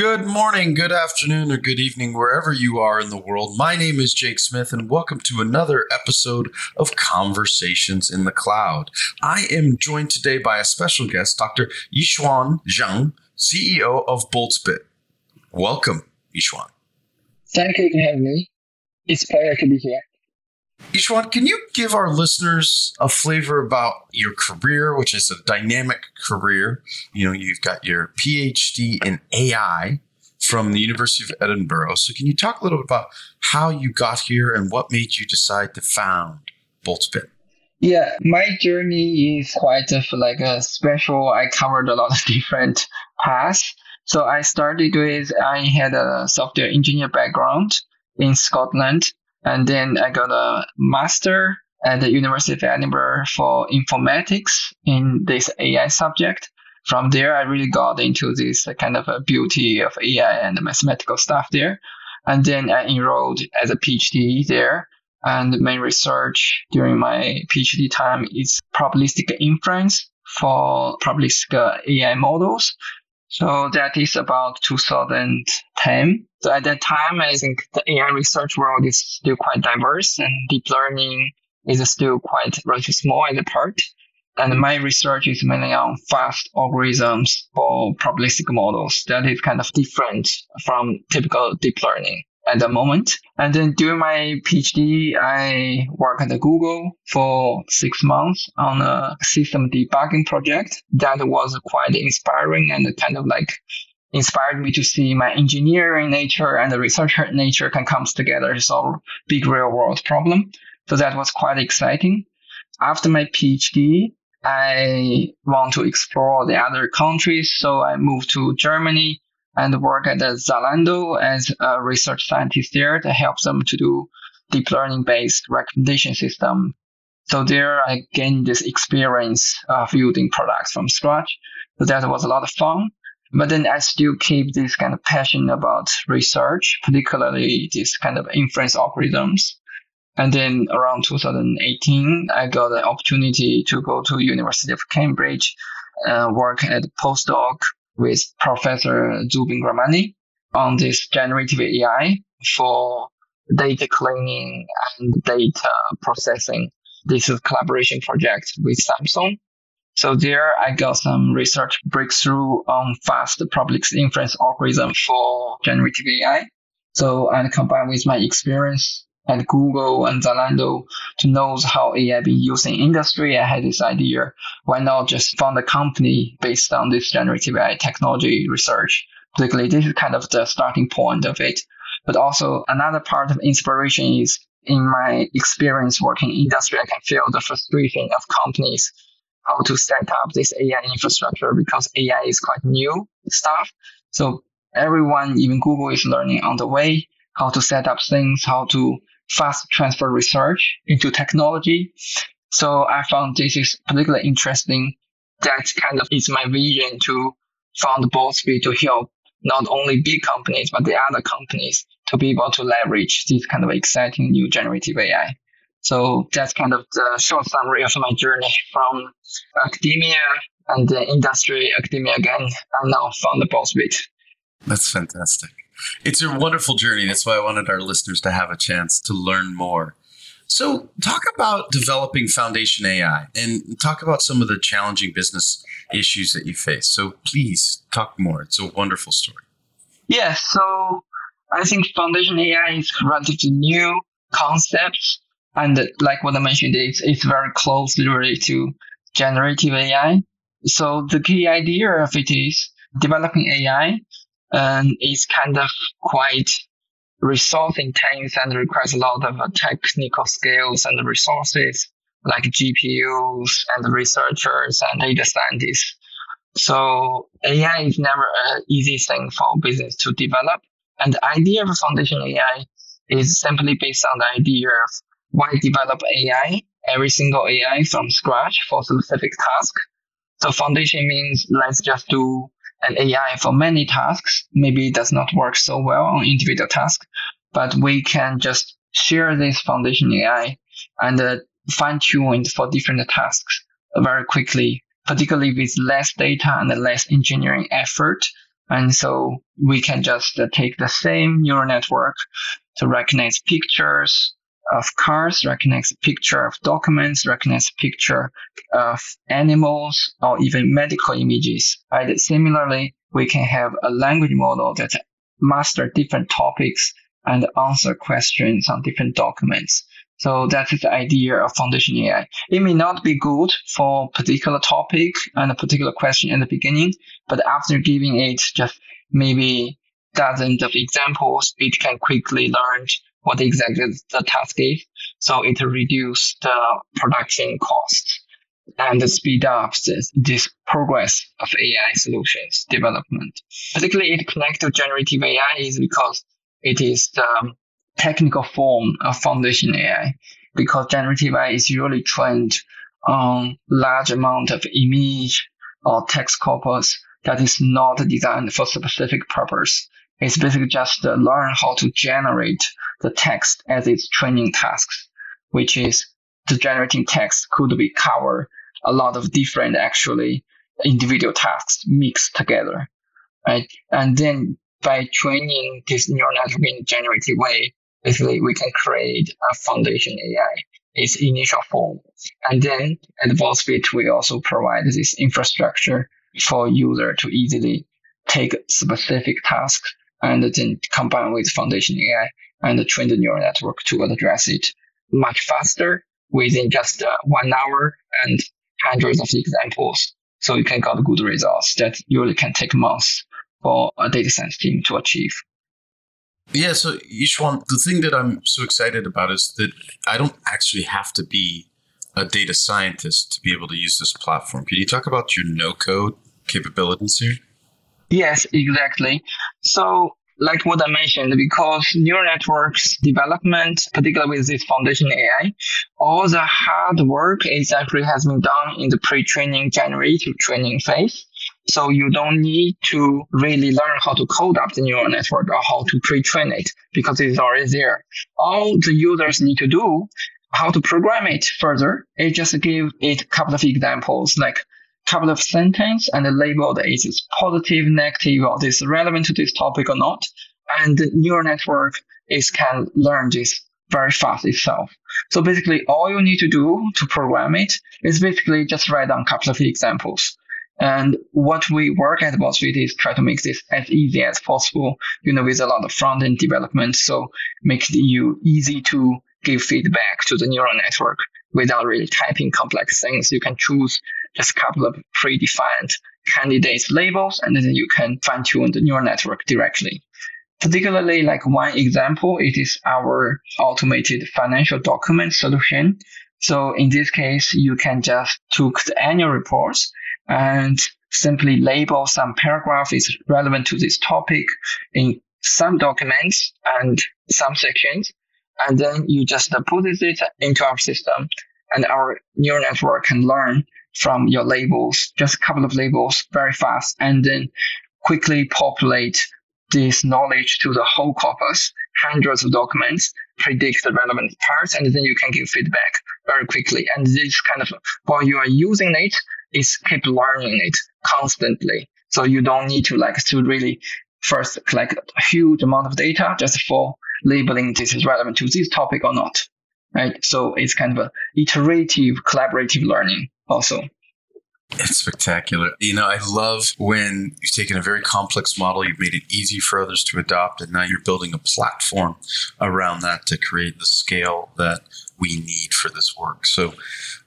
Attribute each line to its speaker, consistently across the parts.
Speaker 1: Good morning, good afternoon, or good evening, wherever you are in the world. My name is Jake Smith, and welcome to another episode of Conversations in the Cloud. I am joined today by a special guest, Dr. Yixuan Zhang, CEO of Boltzbit. Welcome, Yixuan.
Speaker 2: Thank you for having me. It's a pleasure to be here.
Speaker 1: Yixuan, can you give our listeners a flavor about your career, which is a dynamic career? You know, you've got your PhD in AI from the University of Edinburgh. So, can you talk a little bit about how you got here and what made you decide to found Boltzbit?
Speaker 2: Yeah, my journey is quite of like a special. I covered a lot of different paths. So I started with I had a software engineer background in Scotland and then I got a master at the University of Edinburgh for informatics in this AI subject. From there, I really got into this kind of a beauty of AI and mathematical stuff there. And then I enrolled as a PhD there. And my research during my PhD time is probabilistic inference for probabilistic uh, AI models. So that is about 2010. So at that time, I think the AI research world is still quite diverse and deep learning is still quite relatively small as a part. And my research is mainly on fast algorithms for probabilistic models. That is kind of different from typical deep learning at the moment. And then during my PhD, I worked at Google for six months on a system debugging project that was quite inspiring and kind of like inspired me to see my engineering nature and the researcher nature can come together to solve big real world problem. So that was quite exciting. After my PhD, I want to explore the other countries. So I moved to Germany and work at Zalando as a research scientist there to help them to do deep learning based recommendation system. So there I gained this experience of building products from scratch. So that was a lot of fun. But then I still keep this kind of passion about research, particularly this kind of inference algorithms. And then around 2018, I got the opportunity to go to University of Cambridge, uh, work at postdoc with Professor Zoubin Ghahramani on this generative AI for data cleaning and data processing. This is collaboration project with Samsung. So there I got some research breakthrough on fast public inference algorithm for generative AI. So and combined with my experience at Google and Zalando to know how AI be used in industry. I had this idea. Why not just found a company based on this generative AI technology research? Particularly, this is kind of the starting point of it. But also another part of inspiration is in my experience working in industry, I can feel the frustration of companies how to set up this AI infrastructure because AI is quite new stuff. So everyone, even Google is learning on the way how to set up things, how to fast transfer research into technology. So I found this is particularly interesting. That kind of is my vision to found Boltzbit to help not only big companies, but the other companies to be able to leverage this kind of exciting new generative AI. So that's kind of the short summary of my journey from academia and the industry, academia again, and now found Boltzbit.
Speaker 1: That's fantastic. It's a wonderful journey. That's why I wanted our listeners to have a chance to learn more. So, talk about developing Foundation AI and talk about some of the challenging business issues that you face. So, please talk more. It's a wonderful story.
Speaker 2: Yeah, so I think Foundation AI is relatively new concept. And like what I mentioned, it's, it's very closely related to generative AI. So, the key idea of it is developing AI and it's kind of quite resource intense and requires a lot of uh, technical skills and resources like GPUs and researchers and data scientists. So AI is never an easy thing for business to develop. And the idea of foundation AI is simply based on the idea of why develop AI every single AI from scratch for specific task. So foundation means let's just do an AI for many tasks. Maybe it does not work so well on individual tasks, but we can just share this foundation AI and uh, fine tune it for different tasks very quickly, particularly with less data and less engineering effort. And so we can just uh, take the same neural network to recognize pictures of cars, recognize a picture of documents, recognize a picture of animals, or even medical images. And similarly, we can have a language model that master different topics and answer questions on different documents. So that is the idea of foundation AI. It may not be good for particular topic and a particular question in the beginning, but after giving it just maybe dozens of examples, it can quickly learn what exactly the task is. So it reduce the production costs and speed up this, this progress of AI solutions development. Particularly it connects to generative AI is because it is the technical form of foundation AI because generative AI is usually trained on large amount of image or text corpus that is not designed for specific purpose. It's basically just learn how to generate the text as its training tasks, which is the generating text could be cover a lot of different actually individual tasks mixed together, right? And then by training this neural network in generative way, basically we can create a foundation AI, its initial form. And then at Boltzbit, we also provide this infrastructure for user to easily take specific tasks and then combine with foundation AI and train the neural network to address it much faster within just uh, one hour and hundreds of examples. So you can get good results that usually can take months for a data science team to achieve.
Speaker 1: Yeah, so Yixuan, the thing that I'm so excited about is that I don't actually have to be a data scientist to be able to use this platform. Can you talk about your no code capabilities here?
Speaker 2: Yes, exactly. So like what I mentioned, because neural networks development, particularly with this foundation AI, all the hard work is actually has been done in the pre-training generative training phase. So you don't need to really learn how to code up the neural network or how to pre-train it because it's already there. All the users need to do how to program it further. It just give it a couple of examples like couple of sentence and the label that is it positive, negative, or this relevant to this topic or not. And the neural network is can learn this very fast itself. So basically all you need to do to program it is basically just write down a couple of examples. And what we work at Boltzbit is try to make this as easy as possible, you know, with a lot of front end development. So make you easy to give feedback to the neural network without really typing complex things. You can choose just a couple of predefined candidates labels, and then you can fine tune the neural network directly. Particularly, like one example, it is our automated financial document solution. So in this case, you can just took the annual reports and simply label some paragraph is relevant to this topic in some documents and some sections. And then you just put it into our system and our neural network can learn from your labels, just a couple of labels very fast, and then quickly populate this knowledge to the whole corpus, hundreds of documents, predict the relevant parts, and then you can give feedback very quickly. And this kind of, while you are using it, is keep learning it constantly. So you don't need to like to really first collect a huge amount of data just for labeling this is relevant to this topic or not. Right. So it's kind of a iterative collaborative learning also.
Speaker 1: It's spectacular. You know, I love when you've taken a very complex model, you've made it easy for others to adopt, and now you're building a platform around that to create the scale that we need for this work. So,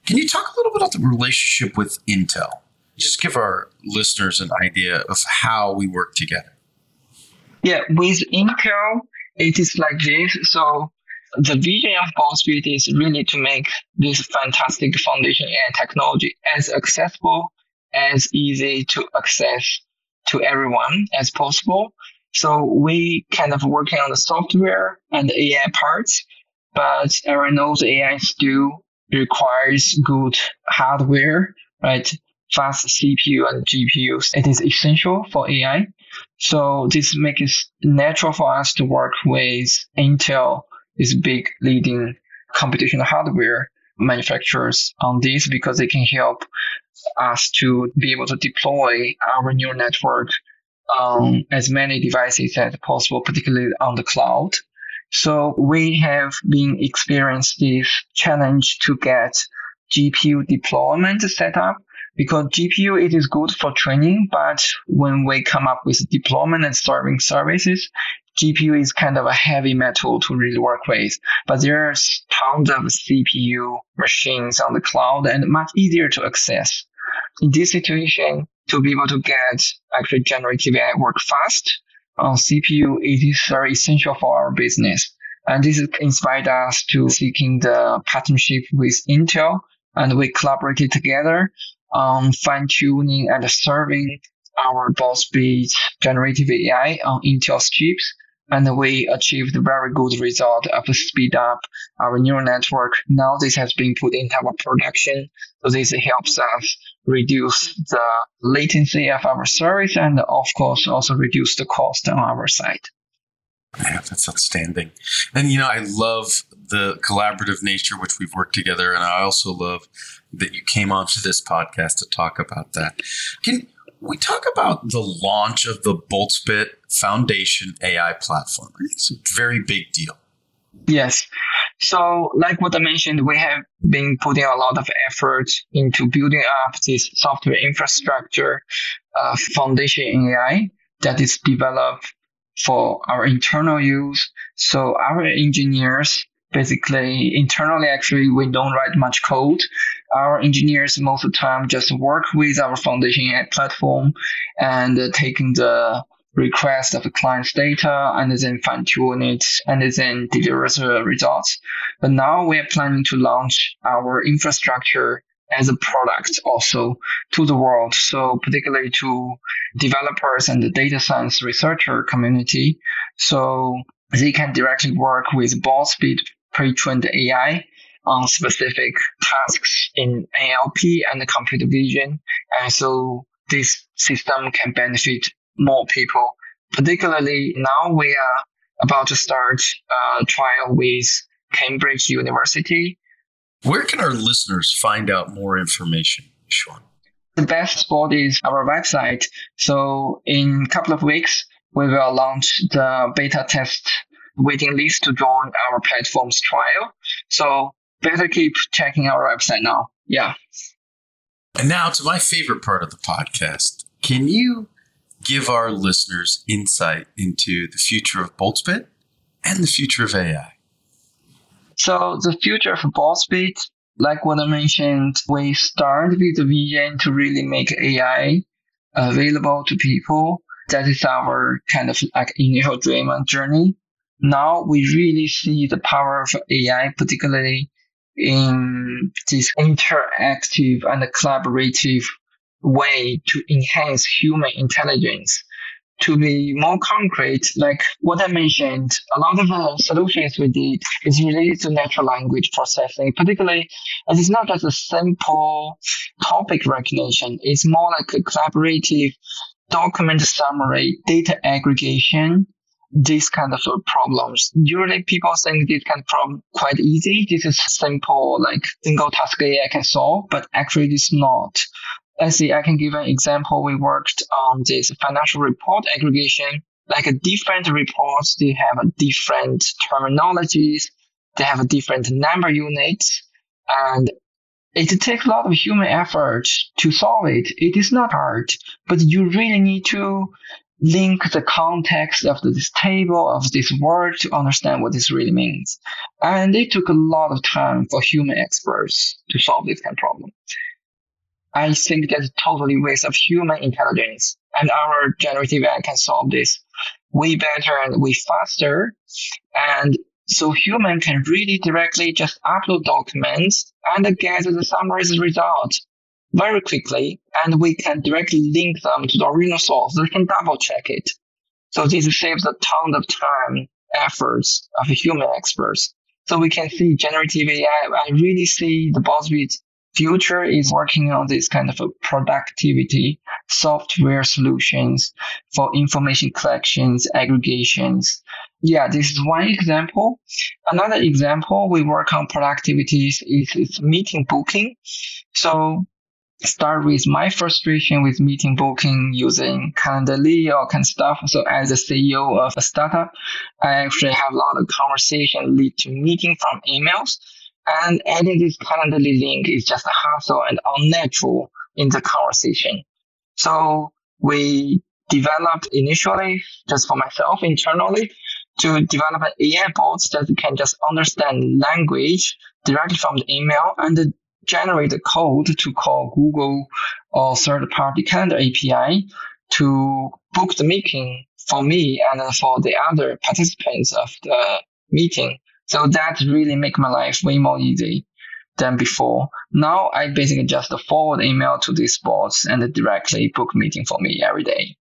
Speaker 1: can you talk a little bit about the relationship with Intel? Just give our listeners an idea of how we work together.
Speaker 2: Yeah, with Intel, it is like this. So, the vision of Boltzbit is really to make this fantastic foundation AI technology as accessible, as easy to access to everyone as possible. So we kind of working on the software and the AI parts, but everyone knows AI still requires good hardware, right? Fast CPU and GPUs. It is essential for AI. So this makes it natural for us to work with Intel, this big leading computational hardware manufacturers on this because they can help us to be able to deploy our neural network on as many devices as possible, particularly on the cloud. So we have been experienced this challenge to get GPU deployment set up because GPU it is good for training, but when we come up with deployment and serving services, GPU is kind of a heavy metal to really work with. But there are tons of CPU machines on the cloud and much easier to access. In this situation, to be able to get actually generative AI work fast on CPU, it is very essential for our business. And this inspired us to seeking the partnership with Intel and we collaborated together on fine tuning and serving our Boltzbit generative AI on Intel's chips. And we achieved very good result of speed up our neural network. Now this has been put into our production. So this helps us reduce the latency of our service and of course also reduce the cost on our side.
Speaker 1: Yeah, that's outstanding. And you know, I love the collaborative nature which we've worked together, and I also love that you came onto this podcast to talk about that. Can we talk about the launch of the Boltzbit Foundation AI platform? It's a very big deal.
Speaker 2: Yes. So, like what I mentioned, we have been putting a lot of effort into building up this software infrastructure, uh, foundation AI that is developed for our internal use. So our engineers basically internally actually we don't write much code. Our engineers most of the time just work with our foundation platform and uh, taking the request of the client's data and then fine tune it and then deliver the results. But now we are planning to launch our infrastructure as a product also to the world. So particularly to developers and the data science researcher community. So they can directly work with Boltzbit pre-trained AI on specific tasks in NLP and computer vision. And so this system can benefit more people. Particularly now we are about to start a trial with Cambridge University
Speaker 1: where can our listeners find out more information, Sean?
Speaker 2: The best spot is our website. So in a couple of weeks, we will launch the beta test waiting list to join our platform's trial. So better keep checking our website now. Yeah.
Speaker 1: And now to my favorite part of the podcast. Can you give our listeners insight into the future of Boltzbit and the future of AI?
Speaker 2: So the future of Boltzbit, like what I mentioned, we start with the vision to really make AI available to people. That is our kind of like initial dream and journey. Now we really see the power of AI, particularly in this interactive and collaborative way to enhance human intelligence to be more concrete, like what I mentioned, a lot of the solutions we did is related to natural language processing, particularly as it's not just a simple topic recognition. It's more like a collaborative document summary, data aggregation, these kind of problems. Usually people think this kind of problem quite easy. This is simple, like single task AI can solve, but actually it's not. Let's see, I can give an example. We worked on this financial report aggregation. Like a different reports, they have a different terminologies, they have a different number units, and it takes a lot of human effort to solve it. It is not hard, but you really need to link the context of this table of this word to understand what this really means. And it took a lot of time for human experts to solve this kind of problem. I think that's totally waste of human intelligence. And our generative AI can solve this way better and way faster. And so human can really directly just upload documents and get the summarized result very quickly. And we can directly link them to the original source. They can double check it. So this saves a ton of time, efforts of human experts. So we can see generative AI. I really see the Boltzbit future is working on this kind of productivity software solutions for information collections, aggregations. Yeah, this is one example. Another example we work on productivities is, is meeting booking. So start with my frustration with meeting booking using Calendly or kind of stuff. So as a CEO of a startup, I actually have a lot of conversation lead to meeting from emails. And adding this Calendly link is just a hassle and unnatural in the conversation. So we developed initially just for myself internally to develop an AI bot that can just understand language directly from the email and generate the code to call Google or third party calendar API to book the meeting for me and for the other participants of the meeting. So that really make my life way more easy than before. Now I basically just forward email to these bots and directly book meeting for me every day.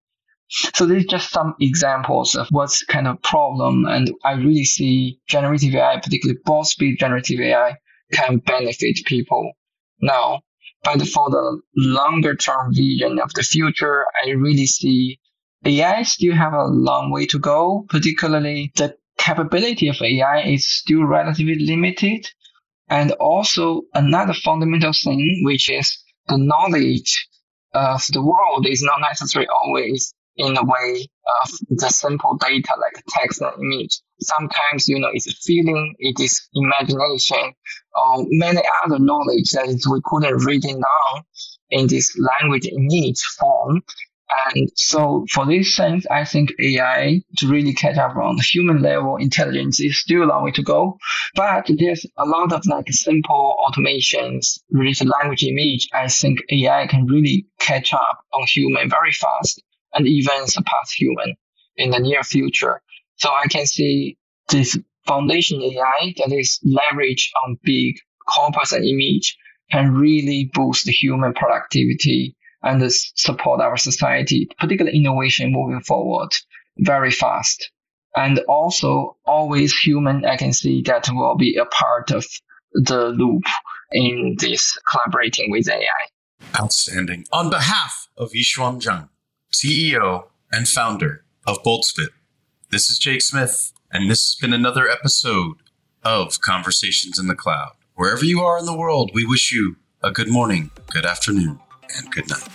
Speaker 2: So these are just some examples of what's kind of problem. And I really see generative AI, particularly Boltzbit generative AI, can benefit people now. But for the longer term vision of the future, I really see AI still have a long way to go, particularly the capability of AI is still relatively limited. And also another fundamental thing, which is the knowledge of the world is not necessarily always in a way of the simple data like text and image. Sometimes, you know, it's feeling, it is imagination, or many other knowledge that we couldn't read it down in this language image form. And so for this sense, I think AI to really catch up on human level intelligence is still a long way to go. But there's a lot of like simple automations related language image. I think AI can really catch up on human very fast and even surpass human in the near future. So I can see this foundation AI that is leveraged on big corpus and image can really boost human productivity and support our society, particularly innovation moving forward very fast. And also always human, I can see that will be a part of the loop in this collaborating with AI.
Speaker 1: Outstanding. On behalf of Yixuan Zhang, CEO and founder of Boltzbit, this is Jake Smith, and this has been another episode of Conversations in the Cloud. Wherever you are in the world, we wish you a good morning, good afternoon, and good night.